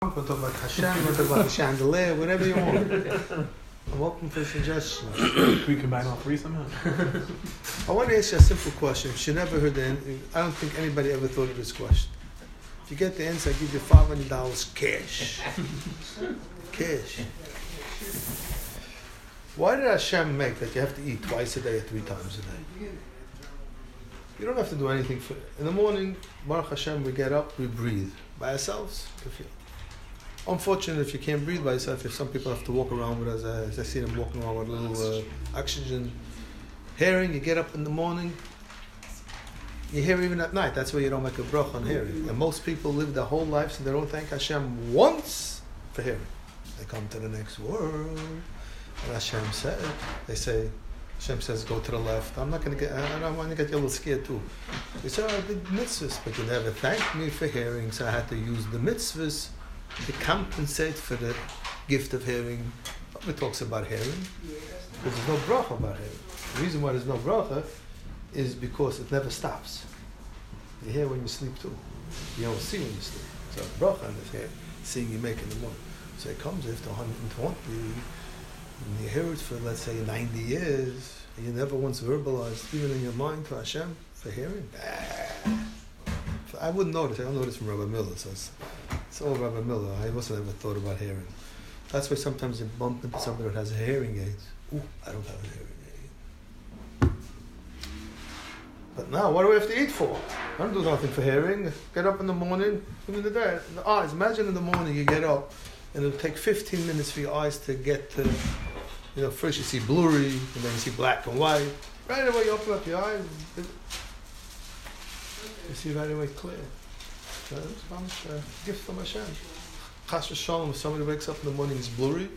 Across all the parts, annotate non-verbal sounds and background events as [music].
talk about Hashem, to talk about the chandelier, whatever you want. [laughs] I'm open for suggestions. [coughs] Can we combine all three somehow? [laughs] I want to ask you a simple question. She never heard the an- I don't think anybody ever thought of this question. If you get the answer, I give you five hundred dollars cash. [laughs] cash. Why did Hashem make that you have to eat twice a day or three times a day? You don't have to do anything for in the morning, Baruch Hashem, we get up, we breathe. By ourselves, Unfortunately, if you can't breathe by yourself, if some people have to walk around with us, uh, as I see them walking around with a little uh, oxygen hearing, you get up in the morning, you hear even at night. That's why you don't make a brach on hearing. And most people live their whole lives and they don't thank Hashem once for hearing. They come to the next world, and Hashem said, they say, Hashem says, go to the left. I'm not going to get, I don't want to get you a little scared too. They say, oh, I did mitzvahs, but you never thanked me for hearing, so I had to use the mitzvahs to compensate for the gift of hearing. Nobody talks about hearing, because there's no bracha about hearing. The reason why there's no bracha is because it never stops. You hear when you sleep too. You don't see when you sleep. So bracha is here, seeing you make in the morning. So it comes after 120, and you hear it for let's say 90 years, and you never once verbalized, even in your mind, to Hashem for hearing. Ah. I wouldn't notice. I don't notice from Rabbi Miller. So it's, it's all Rabbi Miller. I also never thought about hearing. That's why sometimes you bump into somebody that has a hearing aid. Ooh, I don't have a hearing aid. But now, what do we have to eat for? I don't do nothing for hearing. Get up in the morning, even the day. The eyes. Imagine in the morning you get up, and it'll take 15 minutes for your eyes to get to, you know, first you see blurry, and then you see black and white. Right away you open up your eyes, right away clear. So it's a gift from Hashem. Chas Shalom, if somebody wakes up in the morning, it's blurry.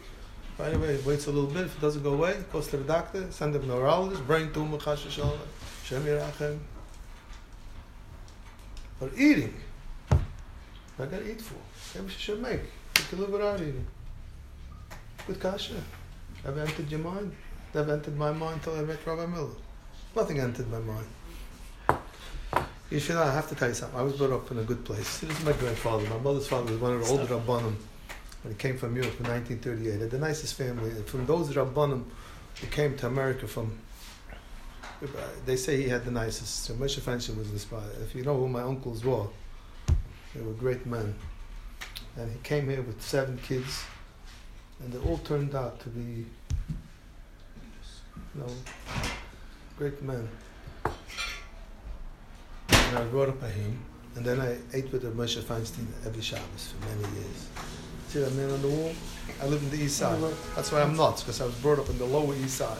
by Right away, waits a little bit. If it doesn't go away, goes to the doctor, send him a neurologist, brain tumor, Chas Shalom, Shem Yerachem. But eating, I gotta eat for. Maybe she should make. You can live without eating. Good kasha. Have entered your mind? Never entered my mind until I met Rabbi Miller. Nothing entered my mind. You should know, I have to tell you something. I was brought up in a good place. This is my grandfather. My mother's father was one of the older Rabbanim when he came from Europe in 1938. They had the nicest family. And from those Rabbanim who came to America from, they say he had the nicest. So Moshe Feinstein was inspired. If you know who my uncles were, they were great men. And he came here with seven kids, and they all turned out to be, you know, great men. And I brought up by him, and then I ate with Moshe Feinstein every Shabbos for many years. See that man on the wall? I live in the east side. That's why I'm nuts, because I was brought up in the lower east side.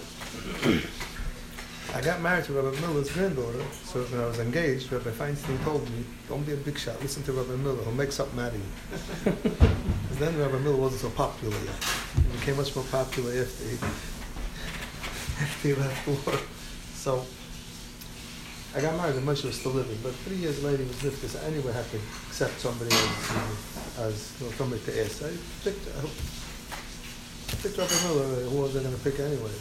I got married to Rabbi Miller's granddaughter, so when I was engaged, Rabbi Feinstein told me, don't be a big shot, listen to Rabbi Miller, he'll make something [laughs] out of you. Because then Rabbi Miller wasn't so popular yet. He became much more popular after he, [laughs] after he left war. So, I got married and Moshe was still living, but three years later he was living because I had to accept somebody as, as you know, somebody to ask. I picked, I picked Rabbi Miller, uh, who was I going to pick anyway?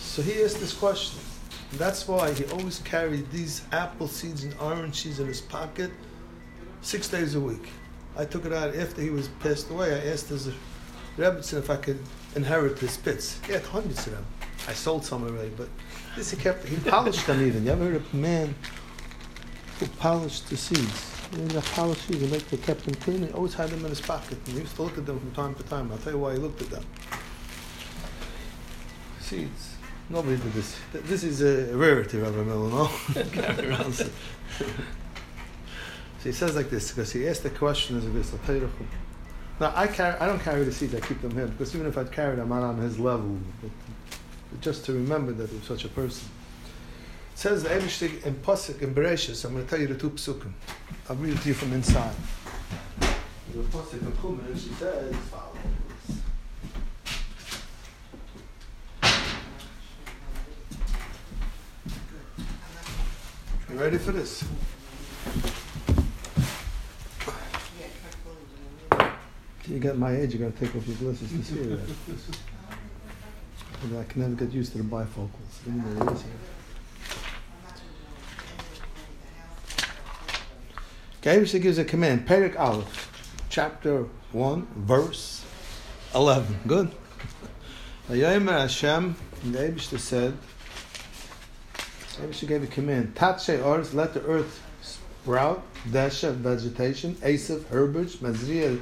So he asked this question. And that's why he always carried these apple seeds and orange seeds in his pocket six days a week. I took it out after he was passed away. I asked his Rebbetzin if I could inherit his pits. He had hundreds of them. I sold some already, but this he kept, he polished them even. You ever heard of a man who polished the seeds? You know, polished seeds, and make, they kept them clean. He always had them in his pocket, and he used to look at them from time to time. I'll tell you why he looked at them. Seeds. Nobody did this. This is a rarity, Rabbi Miller, no? [laughs] [laughs] So he says like this, because he asked the question as a this, now I carry, I don't carry the seeds, I keep them here, because even if I'd carry them, I'm not on his level. But, but just to remember that he was such a person. It says the Eibishtig in Pasuk, in Bereshis, I'm going to tell you the two psukim. I'll read it to you from inside. The Pasuk in Chumash, he says. You ready for this? You got my age, you got to take off your glasses to see that. [laughs] I can never get used to the bifocals. Gabriel gives a command, Perik Aleph, chapter 1, verse 11. Good. [laughs] Vayomer Hashem, the Abishta said, Abishta gave a command, Tatshe Ars, let the earth sprout, Desha, vegetation, Asav, herbage, Mazriya,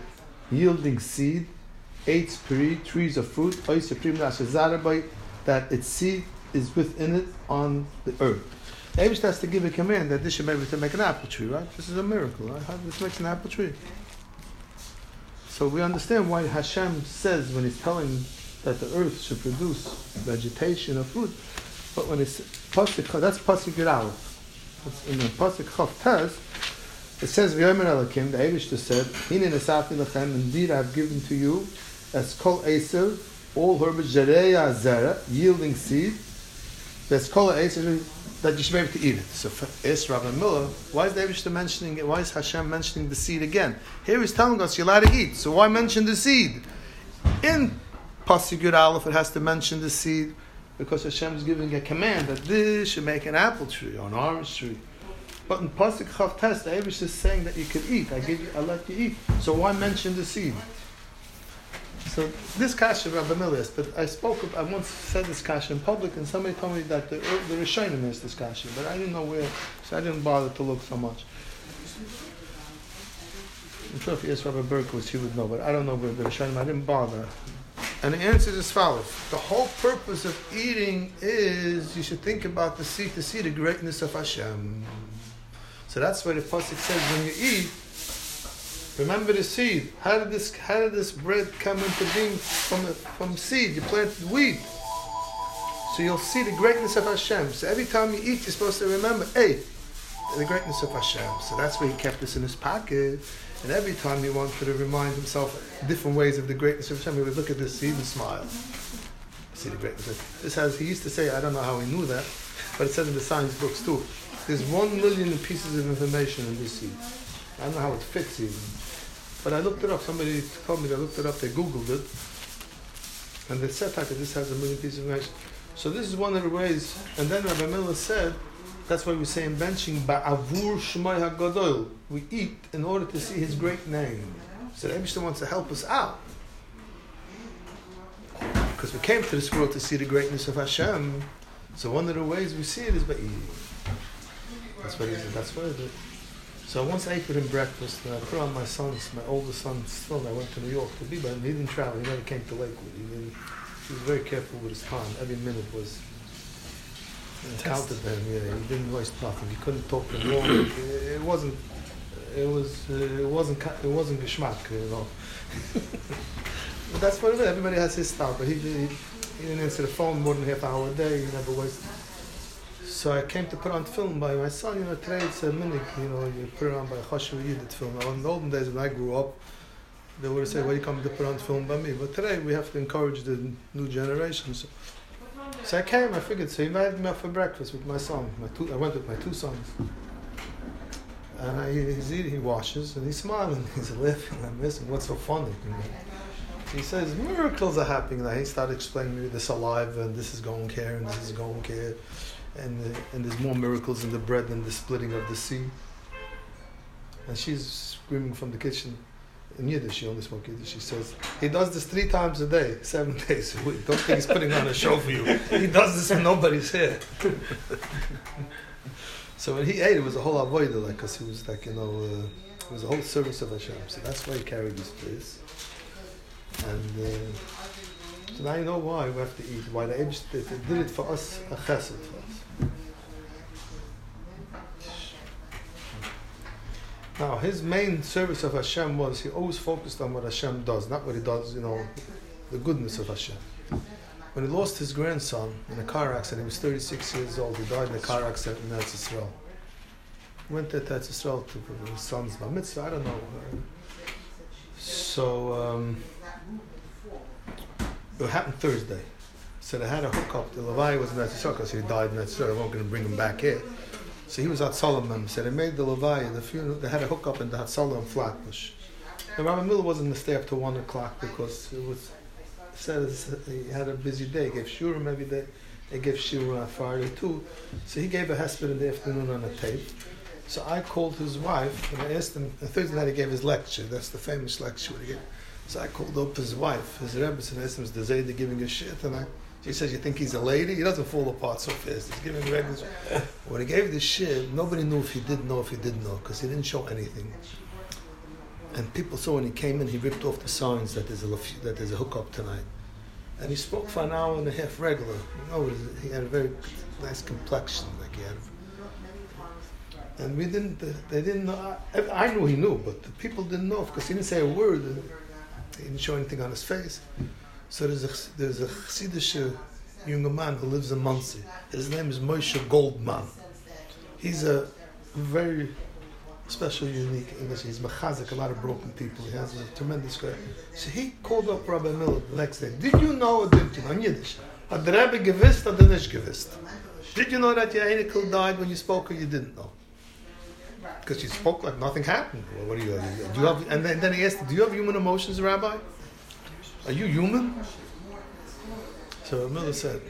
yielding seed, eight peri, trees of fruit, that its seed is within it on the earth. Abish has to give a command that this should be able to make an apple tree, right? This is a miracle, right? How this makes an apple tree? So we understand why Hashem says when he's telling that the earth should produce vegetation or food. But when it's pasuk, that's pasuk Yud In the pasuk Chav Tez, it says V'yomer Elakim. The Eibushter said, "Hine nesati lechem. Indeed, I have given to you as kol aser, all herbage zera, yielding seed. That's kol aser that you should be able to eat it. So is Rabbi Miller, why is Eibushter mentioning it? Why is Hashem mentioning the seed again? Here he's telling us you're allowed to eat. So why mention the seed? In Pasuk Aleph, it has to mention the seed because Hashem is giving a command that this should make an apple tree or an orange tree. But in Pasuk Chav Tes, the Abish is saying that you could eat. I give you, I let you eat. So why mention the seed? So this kasha Rabbi Milius, but I spoke, I once said this kasha in public, and somebody told me that the the Rishonim is this kasha, but I didn't know where, so I didn't bother to look so much. I'm sure if you asked Rabbi Berkowitz, he would know, but I don't know where the Rishonim. I didn't bother. And the answer is as follows. The whole purpose of eating is you should think about the seed to see the greatness of Hashem. So that's why the Pasuk says when you eat, remember the seed. How did this how did this bread come into being from from seed? You planted wheat. So you'll see the greatness of Hashem. So every time you eat, you're supposed to remember, hey, the greatness of Hashem. So that's why he kept this in his pocket. And every time he wanted to remind himself different ways of the greatness of Hashem, he would look at this seed and smile. See the greatness. This has he used to say. I don't know how he knew that, but it says in the science books too. There's one million pieces of information in this seed. I don't know how it fits even, but I looked it up. Somebody told me they looked it up. They googled it, and they said that this has a million pieces of information. So this is one of the ways. And then Rabbi Miller said that's why we say in benching, Ba'avur Shemai HaGadol. We eat in order to see His great name. So the wants to help us out. Because we came to this world to see the greatness of Hashem. So one of the ways we see it is by eating. That's what he said. That's what it is. So once I ate with him breakfast, and I put on my son's, my oldest son's tefillin. I went to New York to be by him. He didn't travel. He never came to Lakewood. He, didn't, he was very careful with his time. Every minute was counted them. Yeah, he didn't waste nothing. He couldn't talk them long. It, it wasn't. It was. Uh, it wasn't. It wasn't geschmack. You know. [laughs] but that's what it is. Everybody has his style. But he, he, he didn't answer the phone more than half hour a day. He never wasted. So I came to put on tefillin by my son. You know, today it's a minute. You know, you put it on by Choshev Yidit tefillin. In the olden days when I grew up, they would say, "Why are you come to put on film by me?" But today we have to encourage the new generation. So so I came, I figured, so he invited me out for breakfast with my son. My two, I went with my two sons. And I, he's eating, he washes, and he's smiling, [laughs] he's laughing, I'm missing, what's so funny? He says, miracles are happening. And he started explaining to me the saliva, and this is going here, and this is going here. And, and there's more miracles in the bread than the splitting of the sea. And she's screaming from the kitchen, in Yiddish, she only spoke Yiddish. She says, he does this three times a day, seven [laughs] days a week. Don't think he's putting on a show for you. He does this when nobody's here. [laughs] so when he ate, it was a whole avoider, like, because he was like, you know, uh, it was a whole service of Hashem. So that's why he carried this place. And uh, so now you know why we have to eat. Why the Absh did it for us, a chesed. Now, his main service of Hashem was he always focused on what Hashem does, not what he does, you know, the goodness of Hashem. When he lost his grandson in a car accident, he was 36 years old. He died in a car accident in Eretz Yisrael. He went to Eretz Yisrael to his son's bar mitzvah, I don't know. So, um, it happened Thursday. So they had a hookup. The Levi was in Yisrael because he died in Yisrael. They weren't going to bring him back here. So he was at Solomon. So they made the Levi, the funeral, they had a hookup in the Hatzalah in Flatbush. And Rabbi Miller wasn't going to stay up to 1 o'clock because it was said he had a busy day. He gave Shurim every day. They gave Shurim on Friday too. So he gave a hesped in the afternoon on a tape. So I called his wife and I asked him. On Thursday night he gave his lecture. That's the famous lecture. So I called up his wife, his rebbe, and asked him, "Is the Zayda giving a shiur?" And I, she says, "You think he's a lady? He doesn't fall apart so fast. He's giving regular." [laughs] when he gave the shiur, nobody knew if he did know if he didn't know because he didn't show anything. And people saw when he came in, he ripped off the signs that there's a that there's a hookup tonight. And he spoke for an hour and a half regular. You know, he had a very nice complexion, like he had. And we didn't, they didn't know, I knew he knew, but the people didn't know because he didn't say a word. He didn't show anything on his face. So there's a, there's a Chassidish young man who lives in Monsey. His name is Moshe Goldman. He's a very special, unique English. He's mechazik, a lot of broken people. He has a tremendous career. So he called up Rabbi Miller the next day. Did you know or didn't you know? In Yiddish. The Rebbe or nicht gewusst? Did you know that your Einikel died when you spoke or you didn't know? Because you spoke like nothing happened. What do you, do you have? And then, then he asked, "Do you have human emotions, Rabbi? Are you human?" So Miller said,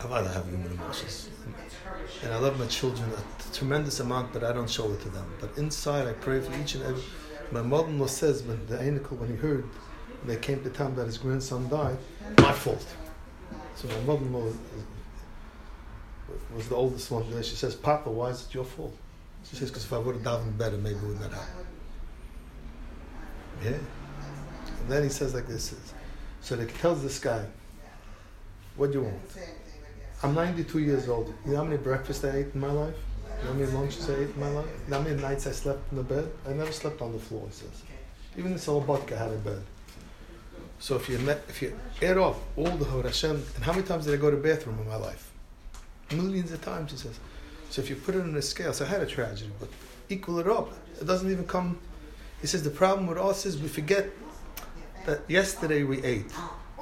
"I rather have human emotions, and I love my children a tremendous amount, but I don't show it to them. But inside, I pray for each and every." My mother-in-law says when the Einikel, when he heard, when they came to town that his grandson died, my fault. So my mother-in-law was the oldest one. There, she says, "Papa, why is it your fault?" She says, because if I would have done better, maybe it would not happen. Yeah. And then he says like this. So he tells this guy, what do you want? I'm 92 years old. You know how many breakfasts I ate in my life? You know how many lunches I ate in my life? You know how many nights I slept in the bed? I never slept on the floor, he says. Even the Solobotka had a bed. So if you met, if you add off all the Hashem, and how many times did I go to the bathroom in my life? Millions of times, he says. So if you put it on a scale, so I had a tragedy, but equal it up. It doesn't even come. He says the problem with us is we forget that yesterday we ate.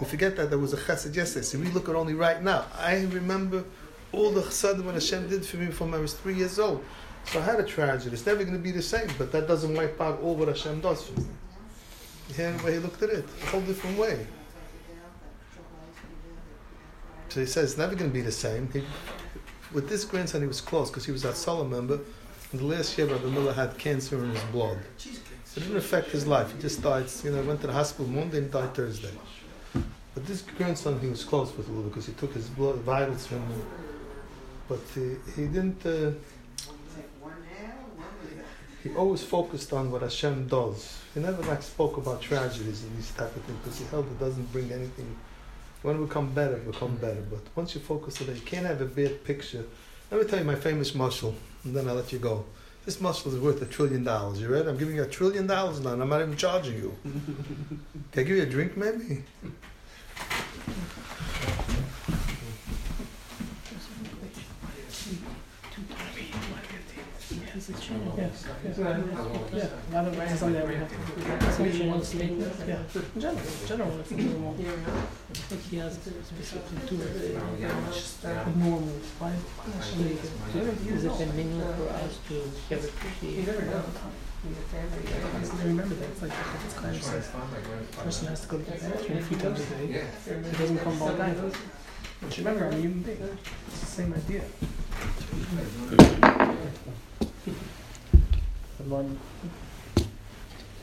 We forget that there was a chesed yesterday. So we look at only right now. I remember all the chesed that Hashem did for me from I was three years old. So I had a tragedy. It's never going to be the same, but that doesn't wipe out all what Hashem does for me. Yeah, way he looked at it, a whole different way. So he says it's never going to be the same. He, with this grandson, he was close because he was a Salah member. The last year, Rabbi Miller had cancer in his blood. It didn't affect his life. He just died, you know, went to the hospital Monday and died Thursday. But this grandson, he was close with a little because he took his blood vitals from him. But he, he didn't. Uh, he always focused on what Hashem does. He never like spoke about tragedies and these type of things because he held it doesn't bring anything. When we become better, we become better. But once you focus on it, you can't have a bad picture. Let me tell you my famous mashal, and then I'll let you go. This mashal is worth a trillion dollars. You ready? I'm giving you a trillion dollars now, and I'm not even charging you. [laughs] Can I give you a drink, maybe? Yes, yes. Yeah, a lot of rights on there we have to. Section one statement, yeah, in general, general, it's normal. Like he has specifically two, very much normal, why? Is it a minimum for us to give appreciate? I remember that, it's like, it's kind of says, person has to go to the bathroom a few times a day, it doesn't come all night. But you remember, I'm a human being, it's the same idea. And one,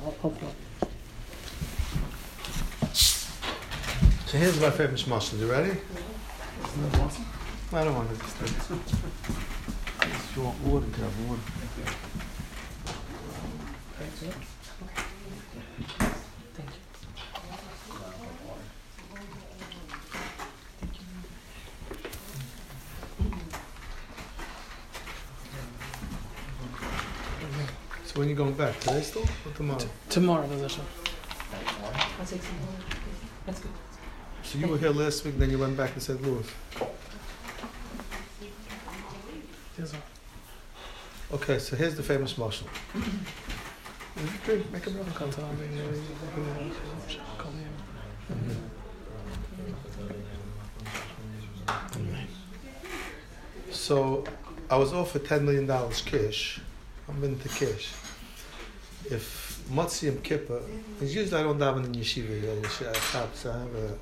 I'll, So here's my famous mashal. You ready? I don't want to disturb you. If you want water, you can have water. So when you going back? Today still or tomorrow? tomorrow, Bezashem. That's good. So you were here last week, then you went back to St. Louis. Yes, sir. Okay, so here's the famous. Drink, make a brother come to me. So I was offered ten million dollars cash. I'm into cash. If Motzi Yom Kippur, because usually I don't daven in yeshiva, shops. I have a,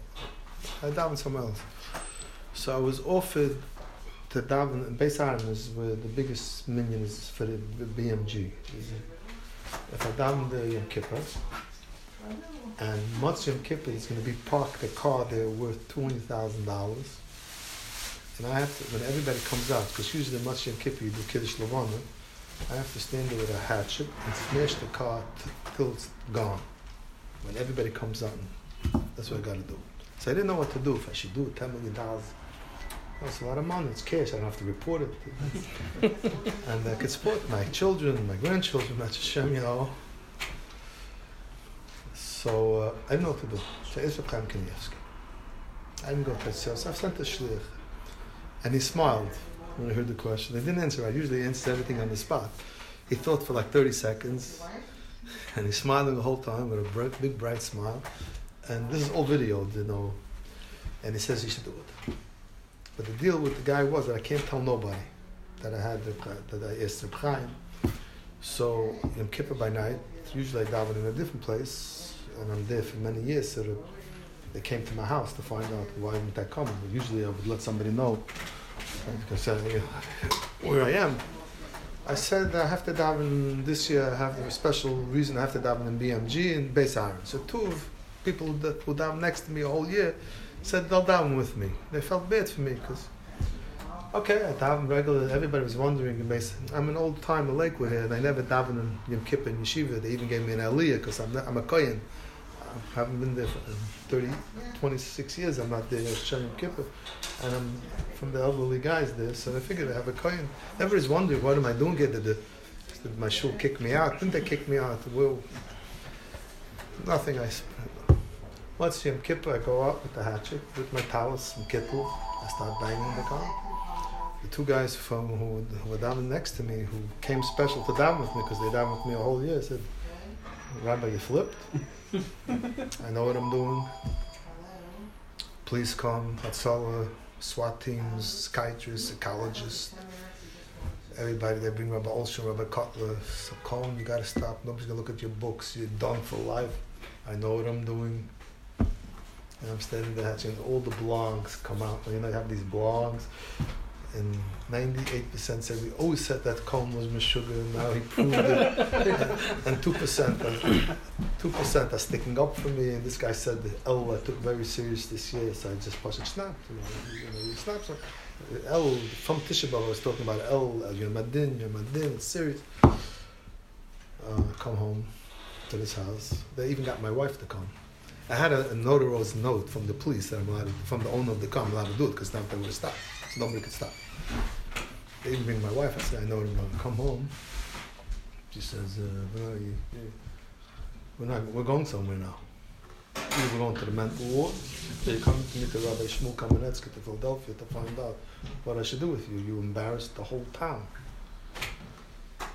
I daven somewhere else. So I was offered to daven in Beis Aaron is where the biggest minyan is for the BMG. If I daven the Yom Kippur, and once Yom Kippur is going to be parked a car there worth twenty thousand dollars, and I have to when everybody comes out because usually once Yom Kippur you do Kiddush Levana, I have to stand there with a hatchet and smash the car till it's gone. When everybody comes out, that's what I got to do. So I didn't know what to do. If I should do it, ten million dollars. That's a lot of money. It's cash. I don't have to report it. [laughs] and I could support my children, my grandchildren. That's Hashem, you know. So uh, I know what to do. So Ezra Chaim Kanievsky. I didn't go to sales. I've sent a shlich. And he smiled when I heard the question. I didn't answer. I usually answer everything on the spot. He thought for like 30 seconds. And he's smiling the whole time with a bright, big, bright smile. And this is all video, you know. And he says he should do it. But the deal with the guy was that I can't tell nobody that I had the, that I asked the Chaim. So Yom Kippur by night, usually I daven in a different place, and I'm there for many years. So they came to my house to find out why wouldn't I come. Usually I would let somebody know uh, where I am. I said I have to daven this year. I have a special reason. I have to daven in BMG and Beis Aaron. So two of people that would daven next to me all year said they'll daven with me. They felt bad for me because, okay, I daven regular. Everybody was wondering. I'm an old time Lakewood here, and I never daven in Yom Kippur in Yeshiva. They even gave me an Aliyah because I'm, I'm a Kohen. I haven't been there for um, 30, 26 years. I'm not there as Kippur. And I'm from the elderly guys there, so I figured I have a Kohen. Everybody's wondering, what am I doing here? Did, the, did my shul kick me out? Didn't they kick me out? Well, nothing. I once Yom Kippur, I go out with the hatchet, with my towels and kittel. I start banging the car. The two guys from who, who were down next to me, who came special to down with me because they down with me a whole year, said, Rabbi, you flipped. I know what I'm doing. Please come. Hatzalah, SWAT teams, psychiatrists, psychologists. Everybody, they bring Rabbi Olshin, Rabbi Kotler. So, you got to stop. Nobody's to look at your books. You're done for life. I know what I'm doing. And I'm standing there watching all the blogs come out. You know, you have these blogs, and 98% said we always said that Cohen was Meshuggah, and now he proved it. [laughs] and 2%, two percent are sticking up for me. And this guy said the L I took very serious this year, so I just pushed it snap. You know, you know, snap. So L from Tisha B'av, I was talking about L. You're Madin, you're Madin. It's serious. Uh, come home to this house. They even got my wife to come. I had a, a notarized note from the police that I'm allowed to, from the owner of the car, I'm allowed to do it because now they would have stopped. Nobody could stop. They even bring my wife. I said, I know I'm to come home. She says, uh, well, you, we're not, we're going somewhere now. We're going to the mental ward, they come to meet the Rabbi Shmuel Kamenetsky to Philadelphia to find out what I should do with you. You embarrassed the whole town.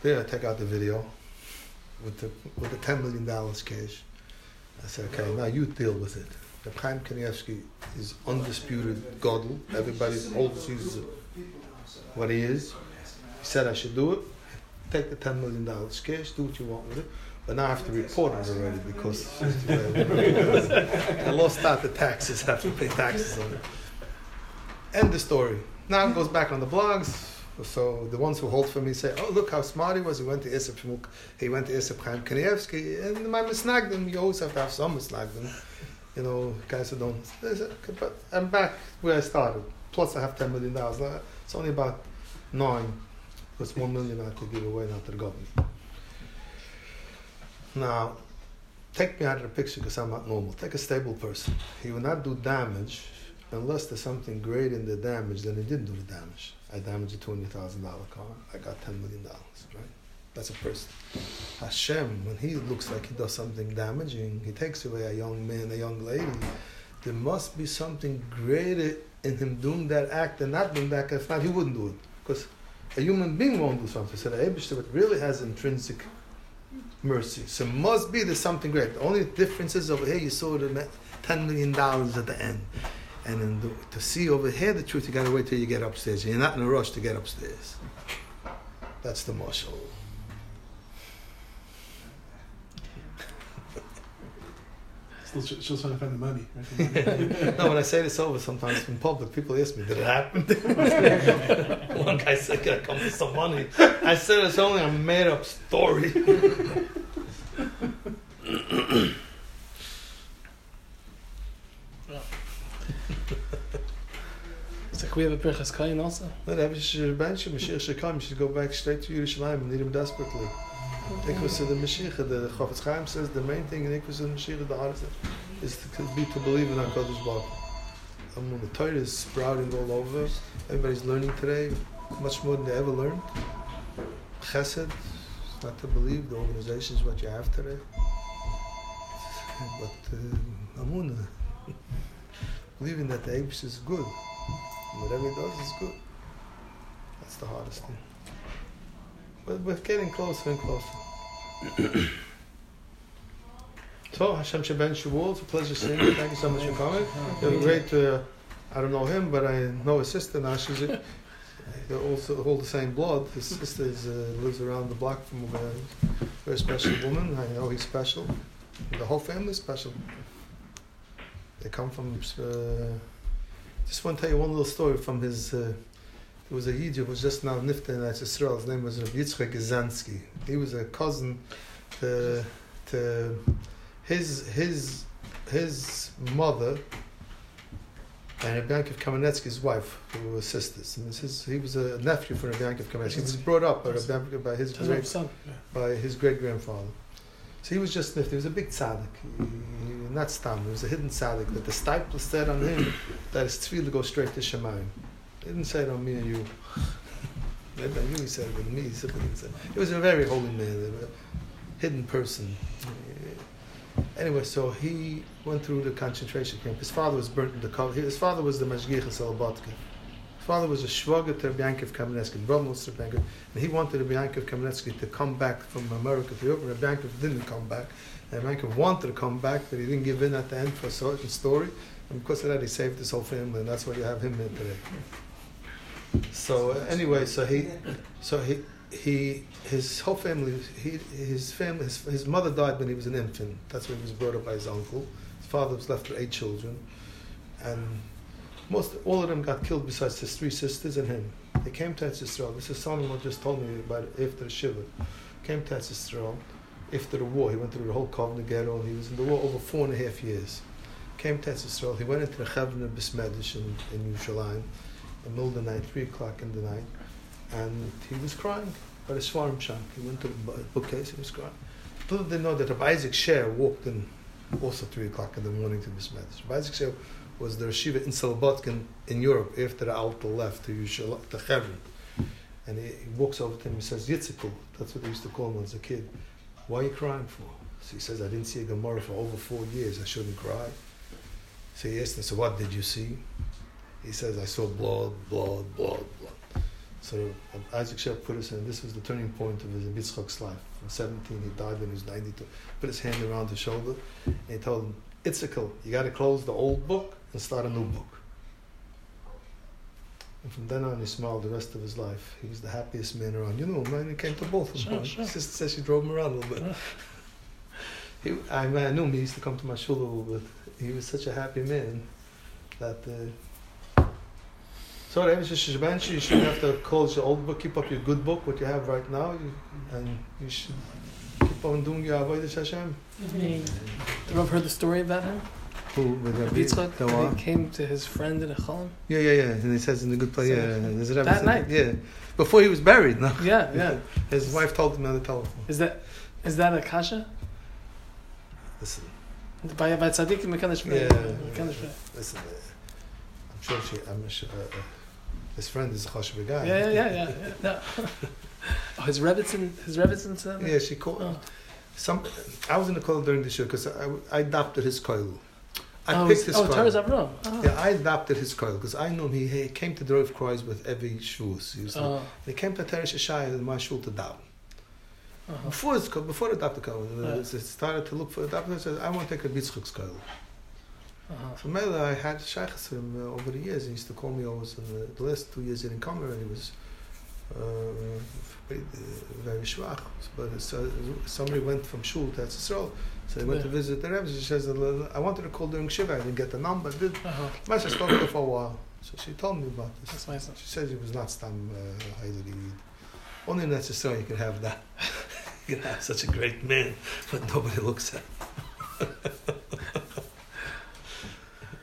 There, I take out the video with the with the ten million dollars cash. I said, okay, now you deal with it. The Chaim Kanievsky is undisputed godel. Everybody holds he's what he is. He said I should do it. Take the ten million dollars cash, do what you want with it. But now I have to report on it already because [laughs] I lost out the taxes. I have to pay taxes on it. End the story. Now it goes back on the blogs. So the ones who hold for me say, "Oh, look how smart he was. He went to Shmuk. He went to Isip Chaim Kanievsky." And my misnagdim, you always have to have some misnagdim. You know, guys who don't. But I'm back where I started. Plus, I have ten million dollars. Uh, it's only about nine. Plus one million I could give away now to the government. Now, take me out of the picture because I'm not normal. Take a stable person. He will not do damage unless there's something great in the damage. Then he didn't do the damage. I damaged a twenty thousand dollar car. I got ten million dollars. Right? That's a person. Hashem, when he looks like he does something damaging, he takes away a young man, a young lady. There must be something greater in him doing that act than not doing that. If not, he wouldn't do it because a human being won't do something. So the Eibushter really has intrinsic mercy. So must be there's something great. The only difference is over here you saw the ten million dollars at the end. And the, to see over here the truth, you gotta wait till you get upstairs. You're not in a rush to get upstairs. That's the mashal. Still, she's still trying to find the money. Right? [laughs] no, when I say this over sometimes in public, people ask me, did it happen? [laughs] One guy said, can I come for some money? I said, it's only a made up story. It's like we have a Birchas Kain also. No, that was your bench. Mashiach should come. You should go back straight to Yerushalayim and need him desperately. Ikvus of the Mashiach, the Chofetz Chaim says the main thing in Ikvus of the Mashiach, the hardest thing, is to be to believe in HaKadosh Baruch. I mean, the Torah is sprouting all over. Everybody's learning today, much more than they ever learned. Chesed, it's not to believe the organization is what you have today. But uh, Emunah, [laughs] believing that the Abish is good. Whatever he does is good. That's the hardest thing. But we're getting closer and closer. [coughs] so, Hashem Sheben Shavuot, it's a pleasure seeing you. Thank you so much for coming. You're great. Uh, I don't know him, but I know his sister now. She's a, [laughs] they're also hold the same blood. His sister is, uh, lives around the block from a very special woman. I know he's special. The whole family's special. They come from. Uh, just want to tell you one little story from his. Uh, there was a Yid who was just now nifta in Israel. His name was Rabbi Yitzchak Gezansky. He was a cousin to, to his his his mother and Rabbi Yankov Kamenetsky's wife, who were sisters. And this is, he was a nephew for Rabbi Yankov Kamenetsky. He was brought up by, Rabbi, by his His great by his great grandfather. So he was just nifty. He was a big tzaddik. He, he, not stam. He was a hidden tzaddik. That the Steipler said on him that his tefillah goes straight to Shemayim. Didn't say it on me and you. [laughs] Maybe you he said it on me. Said, said was a very holy man, a hidden person. Anyway, so he went through the concentration camp. His father was burnt in the cover. His father was the Mashgiach Salabotkin. His father was a shvaga to Yankov Kamenetsky, Rabbi Yankov, and he wanted Yankov Kamenetsky to come back from America to Europe. Yankov didn't come back. And Yankov wanted to come back, but he didn't give in at the end for a certain story. And because of that, he saved his whole family, and that's why you have him here today. So uh, anyway, so he, so he, he, his whole family, he, his family, his, his mother died when he was an infant. That's when he was brought up by his uncle. His father was left with eight children, and most all of them got killed besides his three sisters and him. They came to Etzisrael. This is Solomon just told me about after the Shiva. Came to Etzisrael after the war. He went through the whole Kovno ghetto he was in the war over four and a half years. Came to Etzisrael. He went into the Chavna Bismedish in, in Yerushalayim the middle of the night, three o'clock in the night, and he was crying by the Svarim Shank. He went to the bookcase, he was crying. Little did they know that Rabbi Isaac Sher walked in also three o'clock in the morning to Bismedish. Rabbi Isaac Sher was the Rashiva in Salobotkin in Europe after the Alta left to Yerushalayim, to Hebron. And he, he walks over to him and says, Yitzikul, that's what they used to call him as a kid. Why are you crying for? So he says, I didn't see a Gemara for over four years. I shouldn't cry. So he asked him, so what did you see? He says, I saw blood, blood, blood, blood. So Isaac Sher put us in, this was the turning point of his Yitzchak's life. From 17, he died when he was 92. Put his hand around his shoulder, and he told him, Itzikul, you got to close the old book and start a new book. And from then on, he smiled the rest of his life. He was the happiest man around. You know, man, he came to both of Sure, them. sure. His sister says she drove him around a little bit. He, I, I knew him. He used to come to my shul a little bit. He was such a happy man that. Uh, so, Rebbe Shabanshi, you shouldn't have to close your old book. Keep up your good book, what you have right now, you, and you should keep on doing your avodah Hashem. The Rav heard the story about him. Who with Rabbi Yitzchak, The that what? he came to his friend in a cholim. Yeah, yeah, yeah. And he says in the good place. Yeah, So- yeah. Is it ever That said- night? Yeah, before he was buried. No. Yeah, yeah. [laughs] His wife told him on the telephone. Is that is that a kasha? Listen, By by tzaddikim mekadosh Yeah. mekadosh. listen. Uh, I'm sure she. I'm sure. Uh, uh, his friend is a choshev guy. Yeah, yeah, yeah, yeah. yeah. No. [laughs] oh, his Rebbitzin, his Rebbitzin that? Yeah, she called. Oh. Some. I was in the call during the show because I, I adopted his koil. I oh, picked his oh, Avram. Oh. Yeah, I adopted his koil because I knew him. He, he came to the Rav Kreuz with every shvus. He Oh, They came to Teresh Shai in my shul to daven. uh-huh. Before before the adopted koil, Yeah. it started to look for the adopted. I said, I want to take a Yitzchak's koil. Uh-huh. From Mela, I had shaykhs for him uh, over the years. He used to call me always. Uh, the last two years he didn't come here, and he was uh, very, uh, very schwach. But uh, somebody went from shul to Etzisrael, So they went to visit the Rebbe. She says, I wanted to call during Shiva. I didn't get the number. Did Uh-huh. Masha spoke to for a while. So she told me about this. That's nice. She says it was not Stam uh, Only in you can have that. [laughs] you can have such a great man, but nobody looks at. [laughs]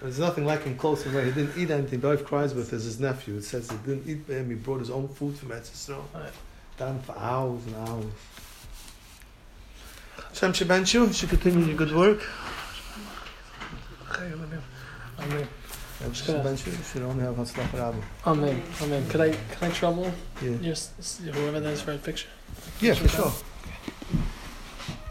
There's nothing like him close and right. He didn't eat anything. Dov cries with his, his nephew. It says he didn't eat by him. He brought his own food from Etzisrael. Right. Down for hours and hours. Shem Shebenchu, you should continue your good work. Amen. Shem Shebenchu, you should only have Hatzlach Rabba. Amen. Amen. Could I can I trouble Yeah. just whoever that is for a picture? Yeah, for sure.